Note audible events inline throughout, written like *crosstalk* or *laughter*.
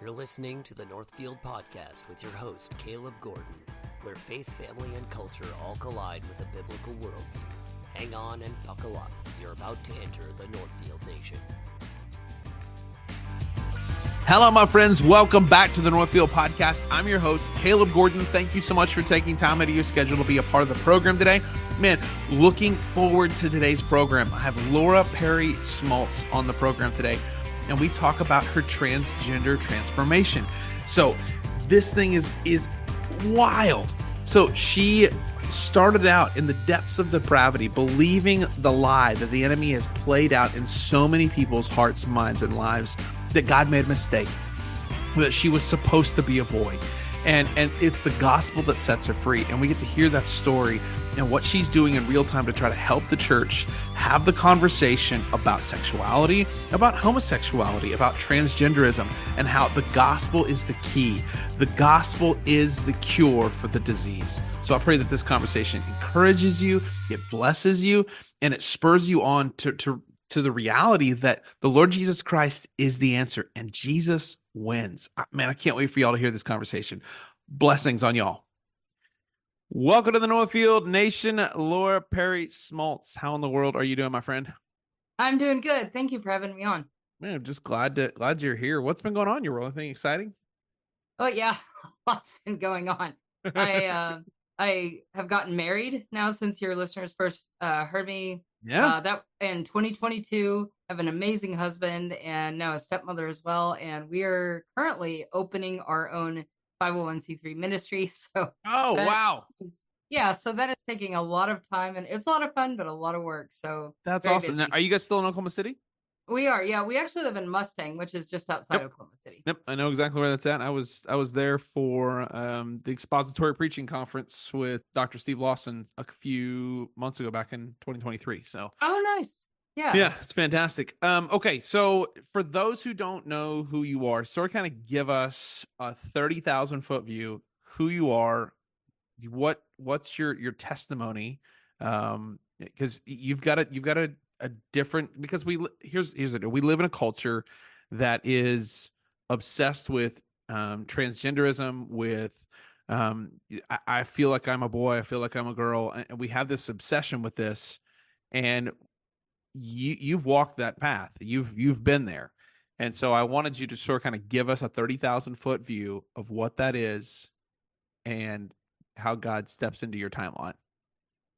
You're listening to the Northfield Podcast with your host, Caleb Gordon, where faith, family, and culture all collide with a biblical worldview. Hang on and buckle up. You're about to enter the Northfield Nation. Hello, my friends. Welcome back to the Northfield Podcast. I'm your host, Caleb Gordon. Thank you so much for taking time out of your schedule to be a part of the program today. Man, looking forward to today's program. I have Laura Perry Smalts on the program today and we talk about her transgender transformation. So this thing is is wild. So she started out in the depths of depravity, believing the lie that the enemy has played out in so many people's hearts, minds, and lives that God made a mistake, that she was supposed to be a boy. And and it's the gospel that sets her free. And we get to hear that story and what she's doing in real time to try to help the church have the conversation about sexuality, about homosexuality, about transgenderism, and how the gospel is the key. The gospel is the cure for the disease. So I pray that this conversation encourages you, it blesses you, and it spurs you on to, to, to the reality that the Lord Jesus Christ is the answer and Jesus wins. Man, I can't wait for y'all to hear this conversation. Blessings on y'all. Welcome to the Northfield Nation, Laura Perry Smalts. How in the world are you doing, my friend? I'm doing good. Thank you for having me on. Man, I'm just glad to glad you're here. What's been going on in your world? Anything exciting? Oh yeah, *laughs* lots been going on. I *laughs* uh, I have gotten married now since your listeners first uh, heard me. Yeah. Uh, that in 2022, I have an amazing husband and now a stepmother as well, and we are currently opening our own 501c3 ministry. *laughs* So, oh, wow. Is, yeah. So that is taking a lot of time and it's a lot of fun, but a lot of work. So that's awesome. Now, are you guys still in Oklahoma City? We are. Yeah. We actually live in Mustang, which is just outside yep. Oklahoma City. Yep. I know exactly where that's at. I was, I was there for um, the expository preaching conference with Dr. Steve Lawson a few months ago back in 2023. So, oh, nice. Yeah. Yeah, it's fantastic. Um, okay, so for those who don't know who you are, sort of kind of give us a thirty thousand foot view, who you are, what what's your your testimony, um, because you've got a you've got a, a different because we here's here's it we live in a culture that is obsessed with um, transgenderism with um, I, I feel like I'm a boy, I feel like I'm a girl, and we have this obsession with this and you you've walked that path. You've you've been there. And so I wanted you to sort of kind of give us a 30,000 foot view of what that is and how God steps into your timeline.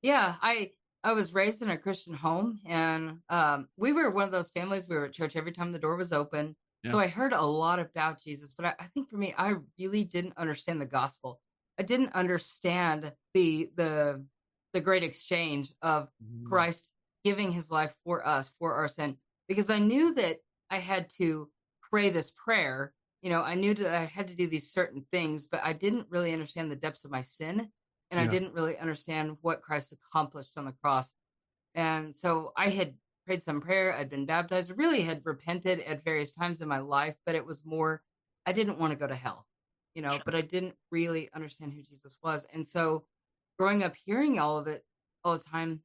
Yeah, I I was raised in a Christian home and um, we were one of those families we were at church every time the door was open. Yeah. So I heard a lot about Jesus, but I, I think for me I really didn't understand the gospel. I didn't understand the the the great exchange of mm. Christ giving his life for us, for our sin, because I knew that I had to pray this prayer. You know, I knew that I had to do these certain things, but I didn't really understand the depths of my sin. And yeah. I didn't really understand what Christ accomplished on the cross. And so I had prayed some prayer. I'd been baptized, I really had repented at various times in my life, but it was more, I didn't want to go to hell, you know, sure. but I didn't really understand who Jesus was. And so growing up hearing all of it all the time,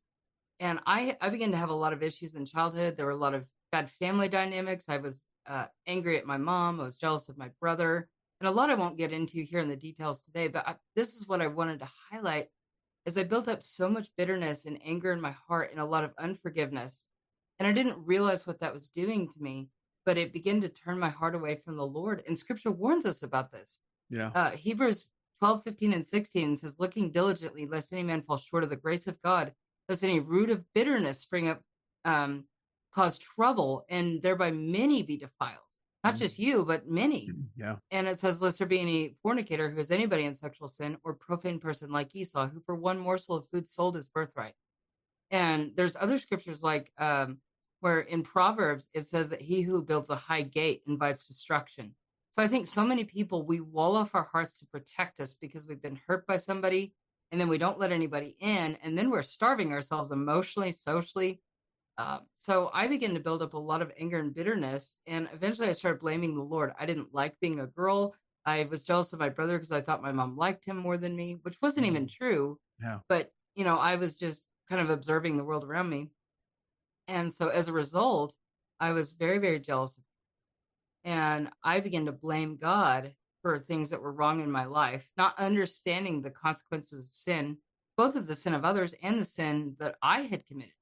and I I began to have a lot of issues in childhood. There were a lot of bad family dynamics. I was uh, angry at my mom. I was jealous of my brother, and a lot I won't get into here in the details today. But I, this is what I wanted to highlight: is I built up so much bitterness and anger in my heart, and a lot of unforgiveness, and I didn't realize what that was doing to me. But it began to turn my heart away from the Lord. And Scripture warns us about this. Yeah. Uh, Hebrews 12, 15, and 16 says, Looking diligently, lest any man fall short of the grace of God, does any root of bitterness spring up, um, cause trouble, and thereby many be defiled? Not mm. just you, but many. Mm, yeah. And it says, Lest there be any fornicator who is anybody in sexual sin, or profane person like Esau, who for one morsel of food sold his birthright. And there's other scriptures like um, where in Proverbs it says that he who builds a high gate invites destruction. So I think so many people we wall off our hearts to protect us because we've been hurt by somebody and then we don't let anybody in and then we're starving ourselves emotionally socially uh, so i began to build up a lot of anger and bitterness and eventually i started blaming the lord i didn't like being a girl i was jealous of my brother because i thought my mom liked him more than me which wasn't even mm. true yeah. but you know i was just kind of observing the world around me and so as a result i was very very jealous And I began to blame God for things that were wrong in my life, not understanding the consequences of sin, both of the sin of others and the sin that I had committed.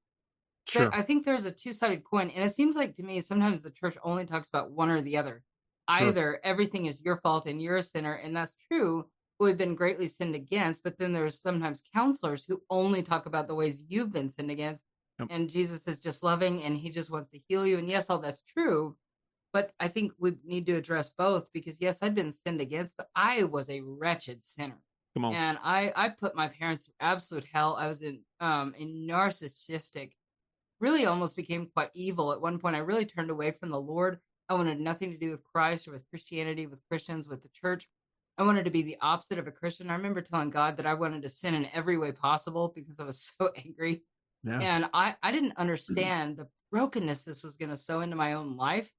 Sure. I think there's a two sided coin. And it seems like to me, sometimes the church only talks about one or the other. Sure. Either everything is your fault and you're a sinner, and that's true, who have been greatly sinned against. But then there's sometimes counselors who only talk about the ways you've been sinned against. Yep. And Jesus is just loving and he just wants to heal you. And yes, all that's true. But I think we need to address both because yes, I'd been sinned against, but I was a wretched sinner. Come on. And I I put my parents through absolute hell. I was in um a narcissistic, really almost became quite evil. At one point, I really turned away from the Lord. I wanted nothing to do with Christ or with Christianity, with Christians, with the church. I wanted to be the opposite of a Christian. I remember telling God that I wanted to sin in every way possible because I was *laughs* so angry. Yeah. And I, I didn't understand the brokenness this was going to sow into my own life.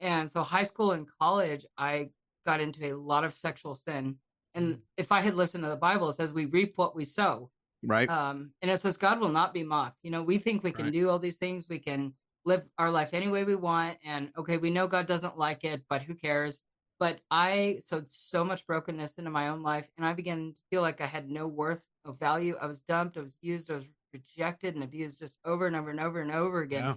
And so, high school and college, I got into a lot of sexual sin. And mm. if I had listened to the Bible, it says we reap what we sow. Right. Um, and it says God will not be mocked. You know, we think we can right. do all these things, we can live our life any way we want. And okay, we know God doesn't like it, but who cares? But I sowed so much brokenness into my own life, and I began to feel like I had no worth, no value. I was dumped, I was used, I was rejected and abused just over and over and over and over again. Yeah.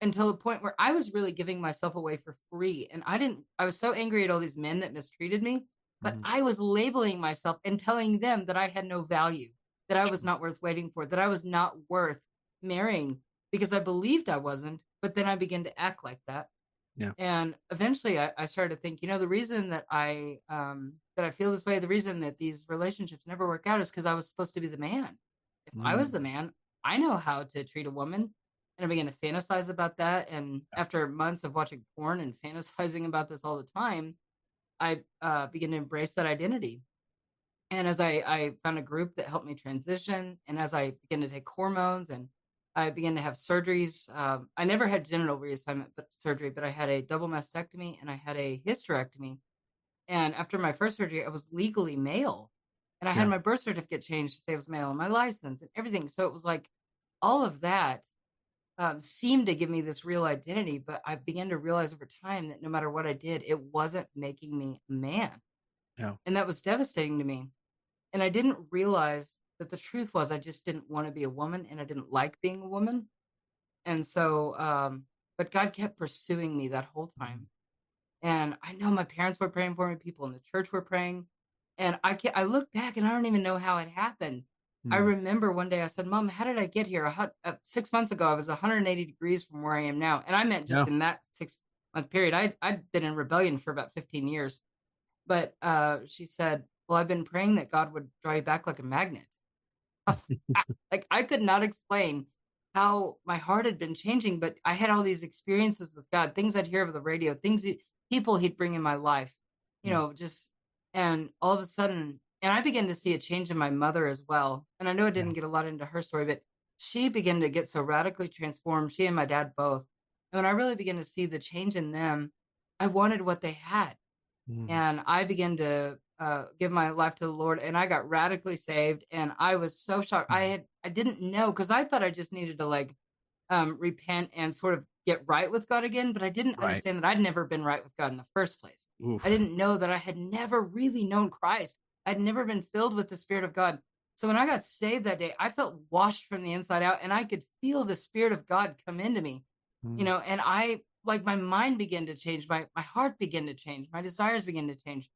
Until the point where I was really giving myself away for free. And I didn't, I was so angry at all these men that mistreated me, but mm-hmm. I was labeling myself and telling them that I had no value, that I was not worth waiting for, that I was not worth marrying because I believed I wasn't. But then I began to act like that. Yeah. And eventually I, I, started to think, you know, the reason that I um that I feel this way, the reason that these relationships never work out is because I was supposed to be the man. If mm. I was the mm. man, I know how to treat a woman. And I began to fantasize about that. And after months of watching porn and fantasizing about this all the time, I uh, began to embrace that identity. And as I, I found a group that helped me transition, and as I began to take hormones and I began to have surgeries. Um, I never had genital reassignment but surgery, but I had a double mastectomy and I had a hysterectomy. And after my first surgery, I was legally male. And I yeah. had my birth certificate changed to say it was male and my license and everything. So it was like all of that um, seemed to give me this real identity. But I began to realize over time that no matter what I did, it wasn't making me a man. Yeah. And that was devastating to me. And I didn't realize that the truth was I just didn't want to be a woman and I didn't like being a woman. And so, um, but God kept pursuing me that whole time. And I know my parents were praying for me, people in the church were praying. And I I look back and I don't even know how it happened. I hmm. remember one day I said, "Mom, how did I get here?" Uh, six months ago, I was 180 degrees from where I am now, and I meant just yeah. in that six month period. I I'd been in rebellion for about 15 years, but uh, she said, "Well, I've been praying that God would draw you back like a magnet." *laughs* like I could not explain how my heart had been changing, but I had all these experiences with God, things I'd hear over the radio, things people he'd bring in my life, you mm. know, just and all of a sudden, and I began to see a change in my mother as well. And I know I didn't get a lot into her story, but she began to get so radically transformed. She and my dad both. And when I really began to see the change in them, I wanted what they had. Mm. And I began to uh, give my life to the Lord, and I got radically saved. And I was so shocked. I mm-hmm. had I didn't know because I thought I just needed to like um, repent and sort of get right with God again, but I didn't right. understand that I'd never been right with God in the first place. Oof. I didn't know that I had never really known Christ. I'd never been filled with the Spirit of God. So when I got saved that day, I felt washed from the inside out, and I could feel the Spirit of God come into me. Mm. You know, and I like my mind began to change, my my heart began to change, my desires began to change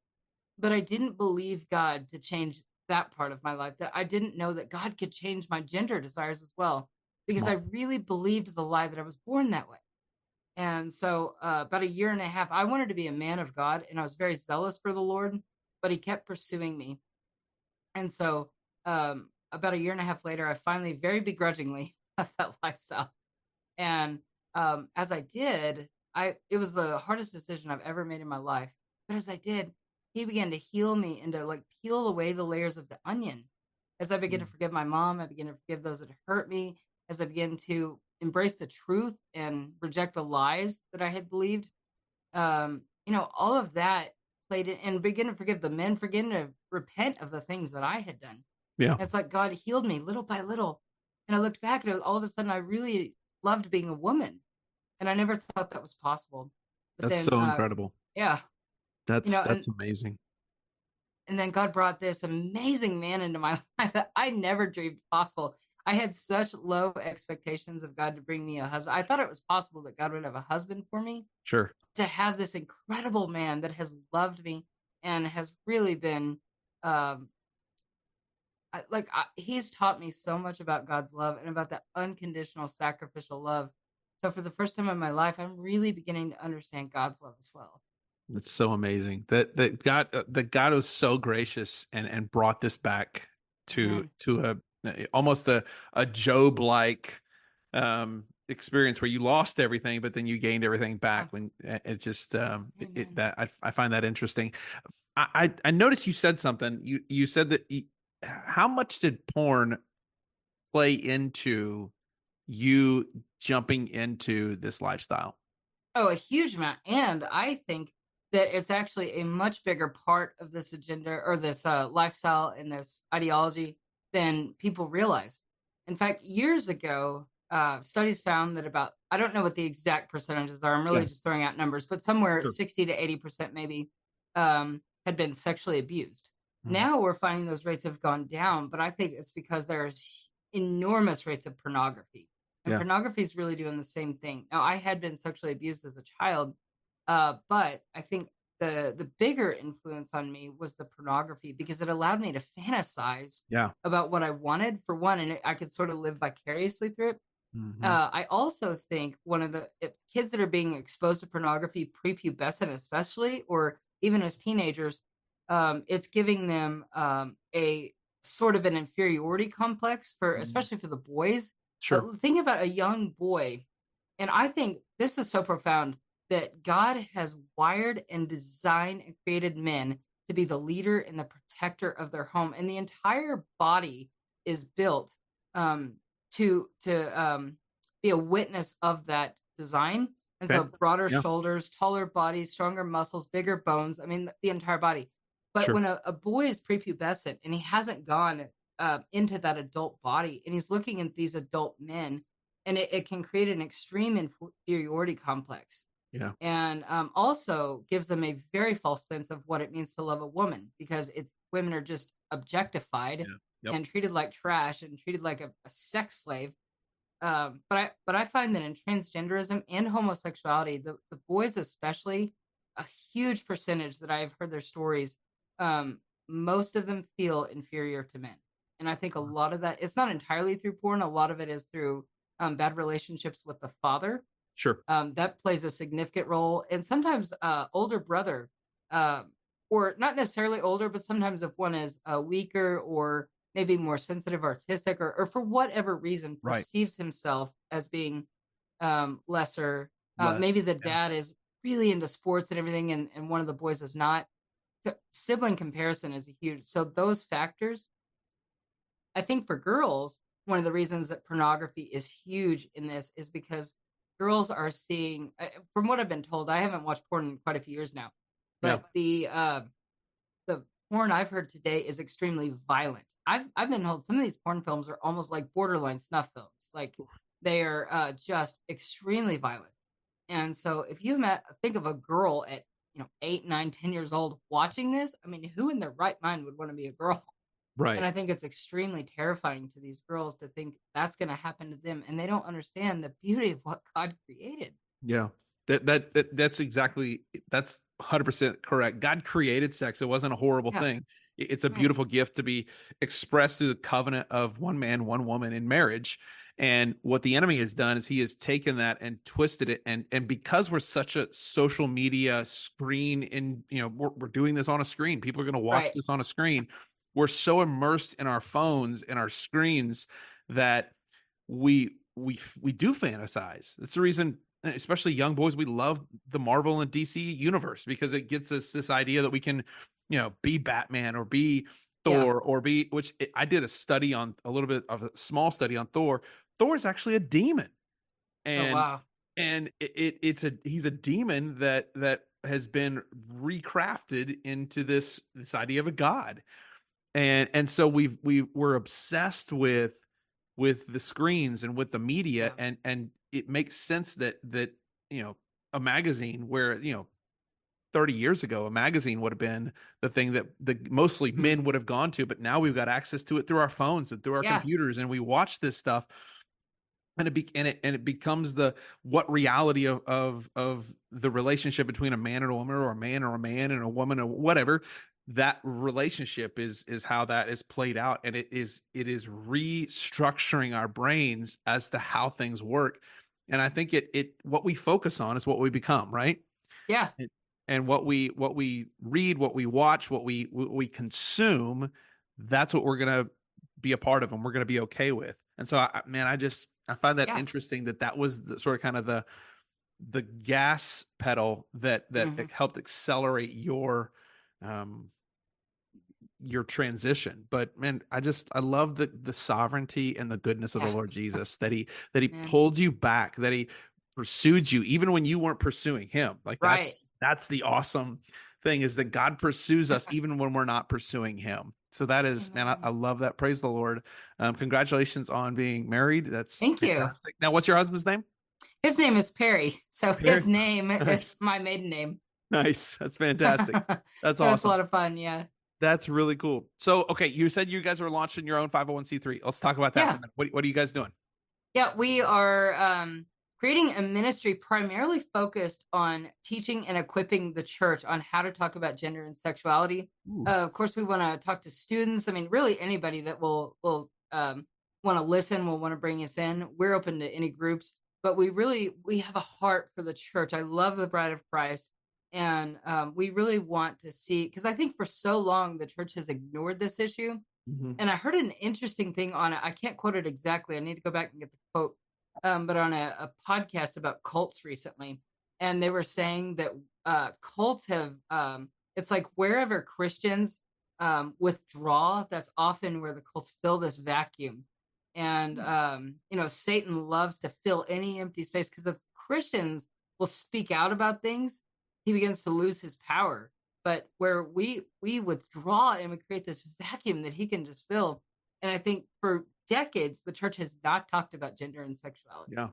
but I didn't believe God to change that part of my life. That I didn't know that God could change my gender desires as well, because I really believed the lie that I was born that way. And so, uh, about a year and a half, I wanted to be a man of God, and I was very zealous for the Lord, but He kept pursuing me. And so, um, about a year and a half later, I finally, very begrudgingly, *laughs* left that lifestyle. And um, as I did, I it was the hardest decision I've ever made in my life. But as I did, he began to heal me and to like peel away the layers of the onion. As I began mm. to forgive my mom, I began to forgive those that hurt me. As I began to embrace the truth and reject the lies that I had believed, um, you know, all of that played in and begin to forgive the men, begin to repent of the things that I had done. Yeah. it's like God healed me little by little. And I looked back and all of a sudden I really loved being a woman. And I never thought that was possible. But that's then, so uh, incredible. Yeah. That's you know, that's and, amazing. And then God brought this amazing man into my *laughs* life that I never dreamed possible. I had such low expectations of God to bring me a husband. I thought it was possible that God would have a husband for me. Sure. To have this incredible man that has loved me and has really been um I, like I, he's taught me so much about God's love and about that unconditional sacrificial love. So for the first time in my life, I'm really beginning to understand God's love as well. That's so amazing that that God uh, that God was so gracious and and brought this back to to a almost a a Job like um experience where you lost everything but then you gained everything back when eh, it just um it, it, that I, I find that interesting. I, I i noticed you said something. You you said that you, how much did porn play into you jumping into this lifestyle? Oh a huge amount and i think that it's actually a much bigger part of this agenda or this uh, lifestyle and this ideology than people realize. In fact, years ago, uh, studies found that about, I don't know what the exact percentages are. I'm really yeah. just throwing out numbers, but somewhere sure. 60 to 80% maybe um, had been sexually abused. Mm-hmm. Now we're finding those rates have gone down, but I think it's because there's enormous rates of pornography. And yeah. pornography is really doing the same thing. Now, I had been sexually abused as a child, uh, but I think the the bigger influence on me was the pornography because it allowed me to fantasize yeah. about what I wanted for one, and I could sort of live vicariously through it. Mm-hmm. Uh, I also think one of the kids that are being exposed to pornography, prepubescent especially, or even as teenagers, um, it's giving them um, a sort of an inferiority complex for, mm-hmm. especially for the boys. Sure. But think about a young boy, and I think this is so profound that God has wired and designed and created men to be the leader and the protector of their home, and the entire body is built um, to to um, be a witness of that design. And okay. so, broader yeah. shoulders, taller bodies, stronger muscles, bigger bones. I mean, the entire body. But sure. when a, a, boy is prepubescent and he hasn't gone uh, into that adult body, and he's looking at these adult men, and it, it can create an extreme inferiority complex yeah. And um, also gives them a very false sense of what it means to love a woman because it's women are just objectified yeah. yep. and treated like trash and treated like a, a sex slave. Um, but I but I find that in transgenderism and homosexuality, the, the boys especially, a huge percentage that I've heard their stories, um, most of them feel inferior to men. And I think a lot of that it's not entirely through porn, a lot of it is through um, bad relationships with the father Sure. Um, that plays a significant role. And sometimes uh, older brother, uh, or not necessarily older, but sometimes if one is uh, weaker or maybe more sensitive, artistic, or, or for whatever reason perceives right. himself as being um, lesser. Uh, maybe the dad yeah. is really into sports and everything, and, and one of the boys is not. Sibling comparison is a huge. So those factors, I think for girls, one of the reasons that pornography is huge in this is because girls are seeing uh, from what i've been told i haven't watched porn in quite a few years now but yeah. the uh the porn i've heard today is extremely violent. I've i've been told some of these porn films are almost like borderline snuff films like they are uh just extremely violent. And so if you met think of a girl at you know eight nine ten years old watching this i mean who in their right mind would want to be a girl Right. And I think it's extremely terrifying to these girls to think that's going to happen to them and they don't understand the beauty of what God created. Yeah. That, that, that that's exactly that's 100% correct. God created sex. It wasn't a horrible yeah. thing. It's a beautiful right. gift to be expressed through the covenant of one man, one woman in marriage. And what the enemy has done is he has taken that and twisted it. And and because we're such a social media screen, and you know we're, we're doing this on a screen, people are going to watch right. this on a screen we're so immersed in our phones and our screens that we we we do fantasize. That's the reason eh, especially young boys we love the Marvel and DC universe because it gets us this idea that we can, you know, be Batman or be Thor yeah. or be which eh, I did a study on a little bit of a small study on Thor. Thor is actually a demon. Oh, and oh, wow. and it, it it's a he's a demon that that has been recrafted into this this idea of a god and and so we've we we're obsessed with with the screens and with the media yeah. and and it makes sense that that you know a magazine where you know 30 years ago a magazine would have been the thing that the mostly Mhm. men would have gone to but now we've got access to it through our phones and through our Yeah. computers and we watch this stuff and it be and it and it becomes the what reality of of of the relationship between a man and a woman or a man or a man and a woman or whatever that relationship is is how that is played out and it is it is restructuring our brains as to how things work and i think it it what we focus on is what we become right Yeah. and what we what we read what we watch what we what we consume that's what we're going to be a part of and we're going to be okay with and so I, man i just i find that Yeah. interesting that that was the sort of kind of the the gas pedal that that, Mhm. that helped accelerate your um your transition but man i just i love the the sovereignty and the goodness of the lord *laughs* jesus that he that he Man. pulled you back that he pursued you even when you weren't pursuing him like Right. that's that's the awesome thing is that god pursues us *laughs* even when we're not pursuing him so that is man I, I love that praise the lord um congratulations on being married that's Thank you. now what's your husband's name His name is Perry. So Perry. his name *laughs* Nice. is my maiden name. nice that's fantastic that's That's awesome a lot of fun. Yeah. That's really cool. So, okay, you said you guys are launching your own 501c3. Let's talk about that. for Yeah. a minute. What, what are you guys doing? Yeah, we are um, creating a ministry primarily focused on teaching and equipping the church on how to talk about gender and sexuality. Uh, of course, we want to talk to students. I mean, really anybody that will will um, want to listen, will want to bring us in. We're open to any groups, but we really we have a heart for the church. I love the Bride of Christ, and um, we really want to see because I think for so long the church has ignored this issue. Mhm. And I heard an interesting thing on it. I can't quote it exactly. I need to go back and get the quote. Um, but on a, a podcast about cults recently, and they were saying that uh, cults have um, it's like wherever Christians um, withdraw, that's often where the cults fill this vacuum. And um, you know, Satan loves to fill any empty space because if Christians will speak out about things, he begins to lose his power. But where we we withdraw and we create this vacuum that he can just fill. And I think for decades the church has not talked about gender and sexuality. Yeah.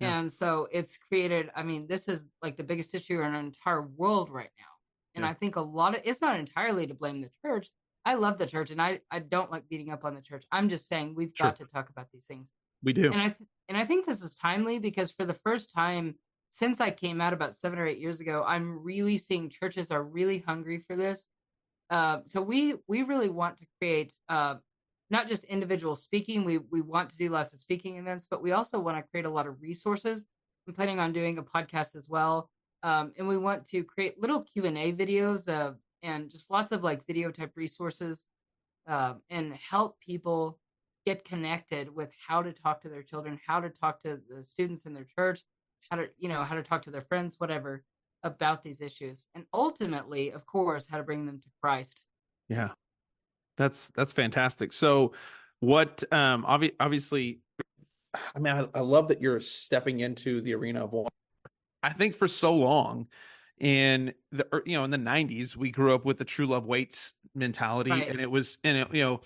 Yeah. And so it's created, I mean, this is like the biggest issue in our entire world right now. And Yeah. I think a lot of it's not entirely to blame the church. I love the church and I, I don't like beating up on the church. I'm just saying we've got to talk about these things. We do. And I th- and I think this is timely because for the first time since I came out about seven or eight years ago, I'm really seeing churches are really hungry for this. Uh, so we we really want to create uh, not just individual speaking. We we want to do lots of speaking events, but we also want to create a lot of resources. I'm planning on doing a podcast as well, um, and we want to create little Q and A videos uh, and just lots of like video type resources um, and help people get connected with how to talk to their children, how to talk to the students in their church, how to you know how to talk to their friends, whatever about these issues, and ultimately, of course, how to bring them to Christ. Yeah. That's that's fantastic. So what um obvi- obviously I mean I, I love that you're stepping into the arena of water. I think for so long in the you know in the 90s we grew up with the true love waits mentality Right. and it was and it, you know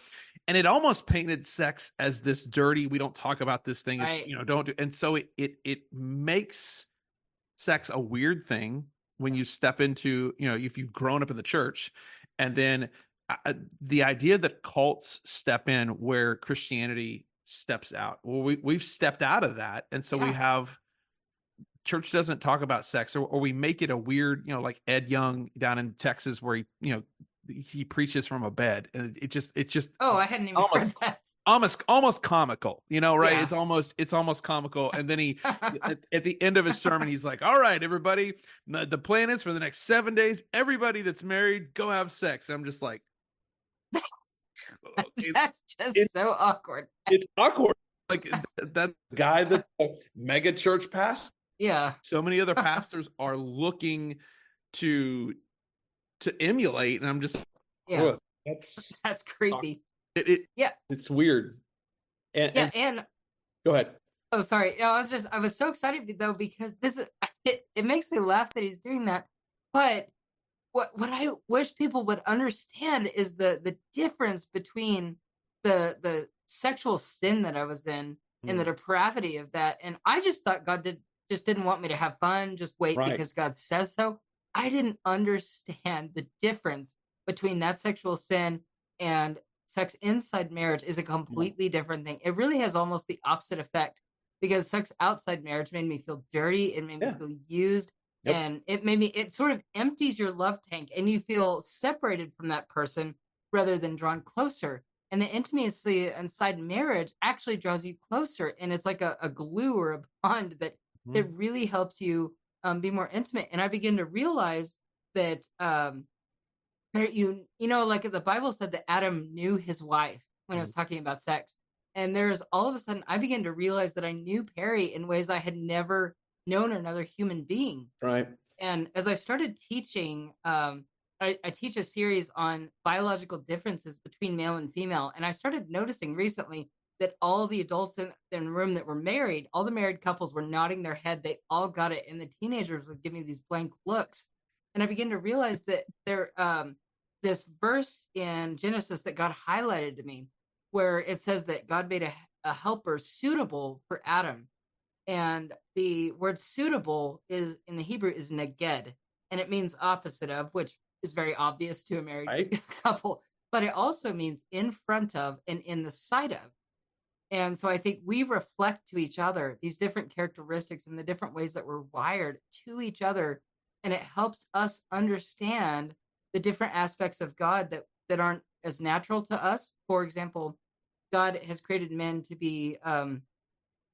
and it almost painted sex as this dirty we don't talk about this thing it's Right. you know don't do and so it it it makes sex a weird thing when you step into you know if you've grown up in the church and then uh, the idea that cults step in where christianity steps out well we, we've stepped out of that and so we have church doesn't talk about sex or, or we make it a weird you know like ed young down in texas where he you know he preaches from a bed and it just it just Oh, I hadn't even Almost- heard that. almost almost comical you know right Yeah. it's almost it's almost comical and then he *laughs* at, at the end of his sermon, he's like, "All right, everybody, the, the plan is for the next seven days, everybody that's married, go have sex." I'm just like, *laughs* That's just it's- so awkward. it's awkward. Like that guy that the mega church pastor. Yeah, So many other *laughs* pastors are looking to to emulate, and I'm just, yeah, "Ugh, that's *laughs* that's creepy. it, it. Yeah. it's weird. And, Yeah, and and go ahead. Oh, sorry. No, I was just I was so excited though because this is *laughs* it, it makes me laugh that he's doing that. But what what I wish people would understand is the the difference between the the sexual sin that I was in and the mm. depravity of that. And I just thought God did just didn't want me to have fun, just wait right. because God says so. I didn't understand the difference between that sexual sin and sex inside marriage is a completely yeah. different thing. It really has almost the opposite effect because sex outside marriage made me feel dirty. It made yeah. me feel used. Yep. And it made me, it sort of empties your love tank and you feel separated from that person rather than drawn closer. And the intimacy inside marriage actually draws you closer. And it's like a, a glue or a bond that, mm-hmm. that really helps you um, be more intimate. And I begin to realize that um, you you know like the bible said that adam knew his wife when mm-hmm. it was talking about sex and there's all of a sudden i began to realize that i knew perry in ways i had never known another human being right and as i started teaching um, I, I teach a series on biological differences between male and female and i started noticing recently that all the adults in, in the room that were married all the married couples were nodding their head they all got it and the teenagers would give me these blank looks and i began to realize that there um, this verse in Genesis that God highlighted to me, where it says that God made a, a helper suitable for Adam. And the word suitable is in the Hebrew is neged, and it means opposite of, which is very obvious to a married right. *laughs* couple, but it also means in front of and in the sight of. And so I think we reflect to each other these different characteristics and the different ways that we're wired to each other. And it helps us understand the different aspects of God that that aren't as natural to us. For example, God has created men to be um,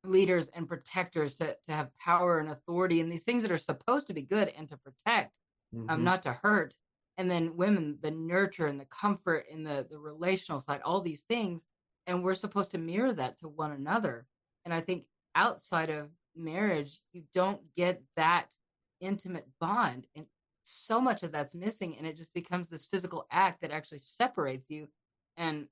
leaders and protectors, to to have power and authority, and these things that are supposed to be good and to protect, um, mm-hmm. um, not to hurt. And then women, the nurture and the comfort and the the relational side, all these things, and we're supposed to mirror that to one another. And I think outside of marriage, you don't get that intimate bond and so much of that's missing and it just becomes this physical act that actually separates you and in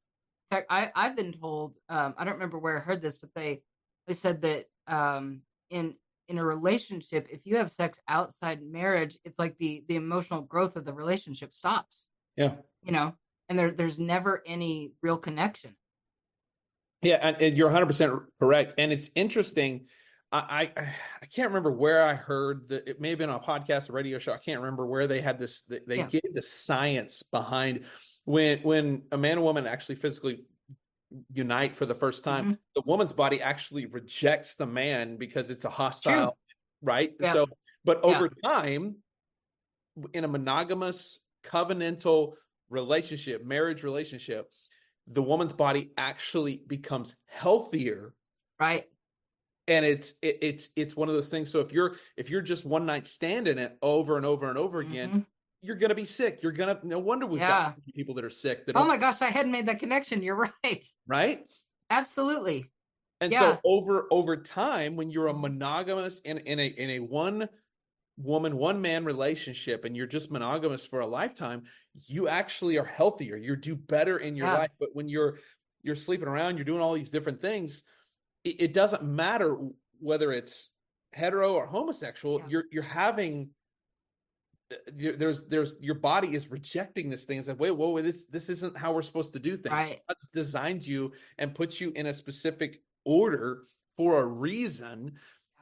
fact I, i've been told um, i don't remember where i heard this but they they said that um, in in a relationship if you have sex outside marriage it's like the the emotional growth of the relationship stops yeah you know and there there's never any real connection yeah and, and you're 100% correct and it's interesting I, I, I can't remember where I heard that it may have been on a podcast, a radio show. I can't remember where they had this. They yeah. gave the science behind when when a man and woman actually physically unite for the first time. Mm-hmm. The woman's body actually rejects the man because it's a hostile, True. right? Yeah. So, but over yeah. time, in a monogamous covenantal relationship, marriage relationship, the woman's body actually becomes healthier, right? and it's it, it's it's one of those things so if you're if you're just one night standing it over and over and over again mm-hmm. you're gonna be sick you're gonna no wonder we've yeah. got people that are sick that oh my gosh i hadn't made that connection you're *laughs* right right absolutely and yeah. so over over time when you're a monogamous in in a in a one woman one man relationship and you're just monogamous for a lifetime you actually are healthier you do better in your yeah. life but when you're you're sleeping around you're doing all these different things it, it doesn't matter whether it's hetero or homosexual. Yeah. You're you're having uh, there's there's your body is rejecting this thing. It's like, wait, whoa, this this isn't how we're supposed to do things. Right. God's designed you and puts you in a specific order for a reason,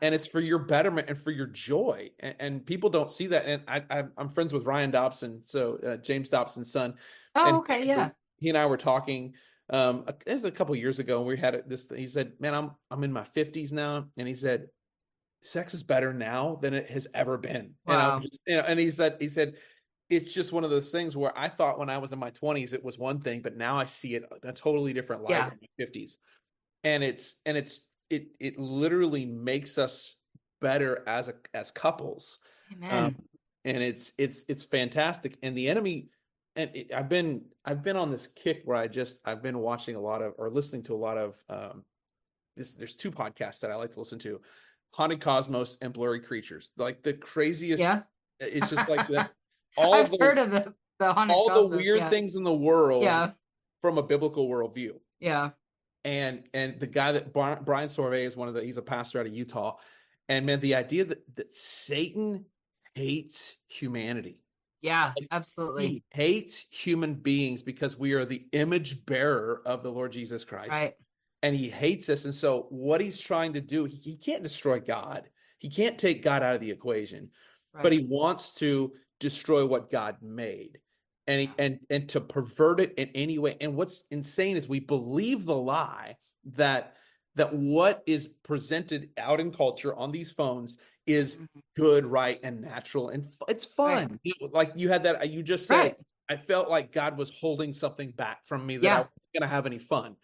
and it's for your betterment and for your joy. And, and people don't see that. And I, I am friends with Ryan Dobson, so uh, James Dobson's son. Oh, okay, yeah. He and I were talking um it was a couple years ago and we had this he said man i'm i'm in my 50s now and he said sex is better now than it has ever been wow. and just, you know and he said he said it's just one of those things where i thought when i was in my 20s it was one thing but now i see it in a totally different light yeah. in my 50s and it's and it's it it literally makes us better as a as couples Amen. Um, and it's it's it's fantastic and the enemy and it, I've been I've been on this kick where I just I've been watching a lot of or listening to a lot of um this there's two podcasts that I like to listen to. Haunted Cosmos and Blurry Creatures. Like the craziest yeah. it's just like that *laughs* all I've the, heard of the, the all Cosmos, the weird yeah. things in the world yeah. from a biblical worldview. Yeah. And and the guy that Brian, Brian Sauvé is one of the he's a pastor out of Utah. And man, the idea that, that Satan hates humanity yeah, absolutely. He hates human beings because we are the image bearer of the Lord Jesus Christ. Right. And he hates us. And so, what he's trying to do, he, he can't destroy God. he can't take God out of the equation, right. but he wants to destroy what God made. And, he, and and to pervert it in any way. And what's insane is we believe the lie that that what is presented out in culture on these phones is mm-hmm. good, right, and natural, and it's fun. Right. Like you had that, you just said, right. I felt like God was holding something back from me that yeah. I wasn't going to have any fun.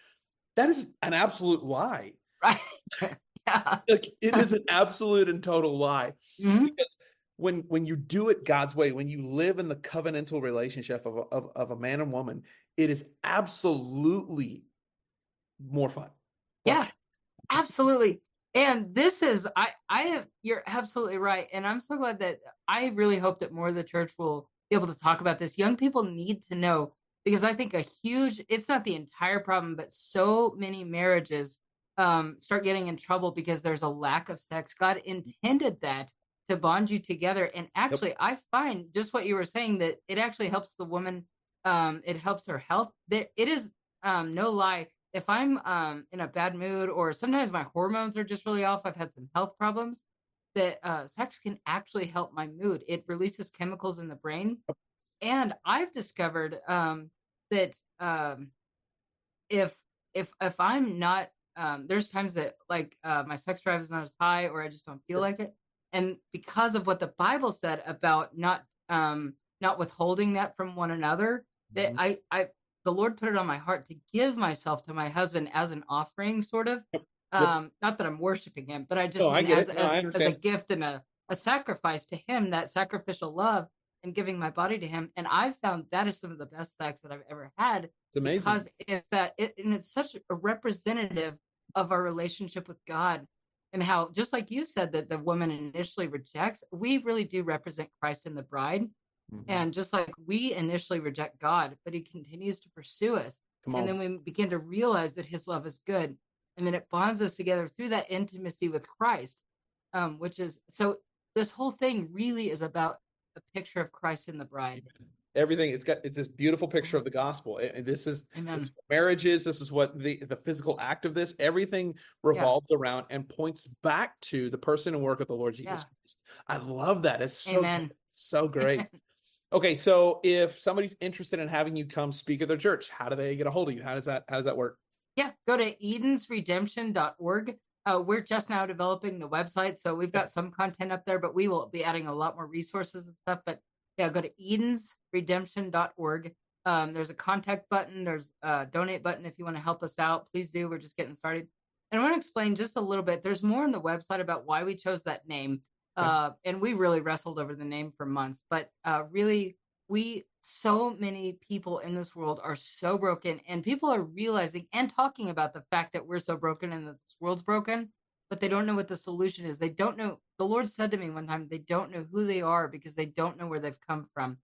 That is an absolute lie. Right. *laughs* yeah. Like it is an *laughs* absolute and total lie. Mm-hmm. Because when when you do it God's way, when you live in the covenantal relationship of a, of, of a man and woman, it is absolutely more fun. Yeah, absolutely. And this is I I have you're absolutely right. And I'm so glad that I really hope that more of the church will be able to talk about this. Young people need to know because I think a huge it's not the entire problem, but so many marriages um start getting in trouble because there's a lack of sex. God intended that to bond you together. And actually yep. I find just what you were saying that it actually helps the woman um it helps her health. There it is um no lie if I'm um, in a bad mood or sometimes my hormones are just really off, I've had some health problems, that uh, sex can actually help my mood. It releases chemicals in the brain. And I've discovered um, that um, if if if I'm not um, there's times that like uh, my sex drive is not as high or I just don't feel like it. And because of what the Bible said about not um, not withholding that from one another, that mm-hmm. I I the Lord put it on my heart to give myself to my husband as an offering, sort of. Yep. Um, not that I'm worshiping him, but I just I as, no, as, as, a gift and a, a sacrifice to him, that sacrificial love and giving my body to him. And I've found that is some of the best sex that I've ever had. It's amazing. Because it's that it, and it's such a representative of our relationship with God and how just like you said that the woman initially rejects, we really do represent Christ in the bride. Mm-hmm. And just like we initially reject God, but he continues to pursue us. And then we begin to realize that his love is good. And then it bonds us together through that intimacy with Christ, um, which is so this whole thing really is about a picture of Christ in the bride. Everything it's got it's this beautiful picture of the gospel. And this is this marriages, this is what the the physical act of this, everything revolves yeah. around and points back to the person and work of the Lord Jesus yeah. Christ. I love that. It's so Amen. so great. *laughs* Okay, so if somebody's interested in having you come speak at their church, how do they get a hold of you? How does that how does that work? Yeah, go to edensredemption.org. Uh, we're just now developing the website, so we've got some content up there, but we will be adding a lot more resources and stuff. But yeah, go to edensredemption.org. Um, there's a contact button, there's a donate button if you want to help us out. Please do. We're just getting started. And I want to explain just a little bit. There's more on the website about why we chose that name. Uh, and we really wrestled over the name for months, but uh, really, we so many people in this world are so broken, and people are realizing and talking about the fact that we're so broken and that this world's broken, but they don't know what the solution is. They don't know. The Lord said to me one time, they don't know who they are because they don't know where they've come from,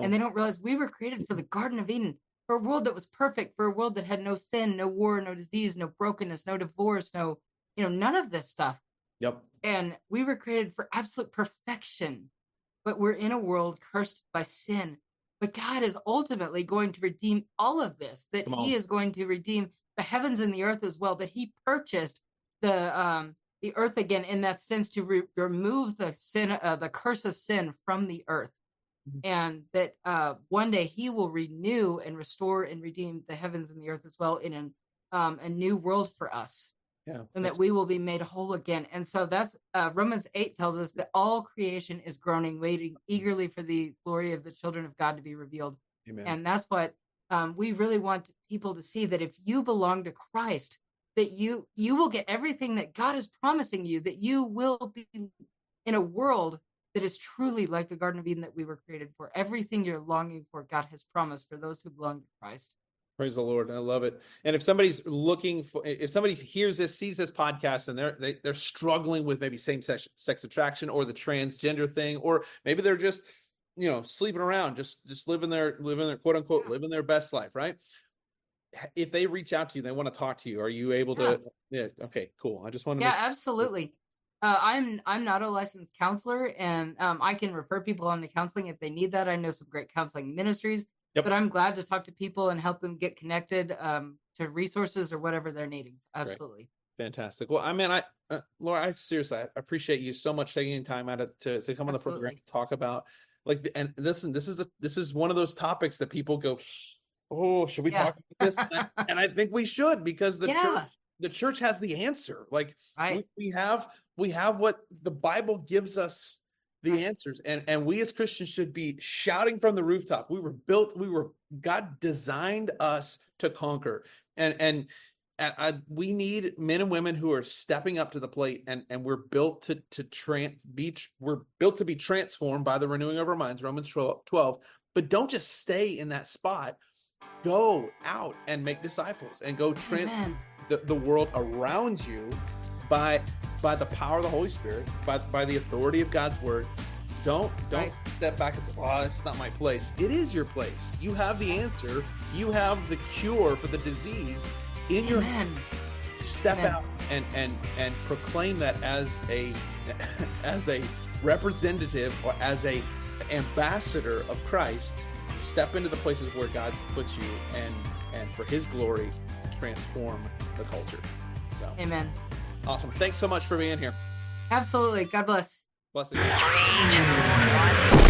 and they don't realize we were created for the Garden of Eden, for a world that was perfect, for a world that had no sin, no war, no disease, no brokenness, no divorce, no, you know, none of this stuff. Yep. And we were created for absolute perfection, but we're in a world cursed by sin. But God is ultimately going to redeem all of this, that He is going to redeem the heavens and the earth as well, that He purchased the um the earth again in that sense to re- remove the sin uh, the curse of sin from the earth. Mm-hmm. and that uh, one day he will renew and restore and redeem the heavens and the earth as well in an, um, a new world for us. Yeah and that we will be made whole again. And so that's uh, romans 8 tells us that all creation is groaning waiting eagerly for the glory of the children of god to be revealed. Amen. and that's what um, we really want people to see that if you belong to christ that you you will get everything that god is promising you that you will be in a world that is truly like the garden of eden that we were created for everything you're longing for god has promised for those who belong to christ Praise the Lord. I love it. And if somebody's looking for, if somebody hears this, sees this podcast and they're, they, are they are struggling with maybe same sex, sex attraction or the transgender thing, or maybe they're just, you know, sleeping around, just, just living their, living their quote unquote, living their best life. Right. If they reach out to you, they want to talk to you. Are you able to? Yeah. yeah okay, cool. I just want to. Yeah, absolutely. Uh, I'm I'm not a licensed counselor, and um, I can refer people on to counseling if they need that. I know some great counseling ministries. Yep. But I'm glad to talk to people and help them get connected um, to resources or whatever they're needing. Absolutely. Fantastic. Well, I mean, I, uh, Laura, I seriously, I appreciate you so much taking time out of to to come on the program Absolutely. and talk about like, and listen, this is a, this is one of those topics that people go, oh, should we Yeah. talk about this? And *laughs* I, and I think we should because the church, the church has the answer. Like, right. we, we have we have what the Bible gives us the Right. answers, and and we as Christians should be shouting from the rooftop. We were built. We were God designed us to conquer, and and. And I, we need men and women who are stepping up to the plate, and and we're built to to trans be we're built to be transformed by the renewing of our minds. Romans 12, 12. But don't just stay in that spot. Go out and make disciples, and go transform the, the world around you by by the power of the Holy Spirit, by by the authority of God's word. Don't don't Right. step back and say, "Oh, it's not my place." It is your place. You have the answer. You have the cure for the disease in your Amen. step Amen. out and and and proclaim that as a *laughs* as a representative or as a ambassador of Christ step into the places where God's put you and and for his glory transform the culture so Amen. awesome thanks so much for being here Absolutely. God bless. blessings Three, two, one.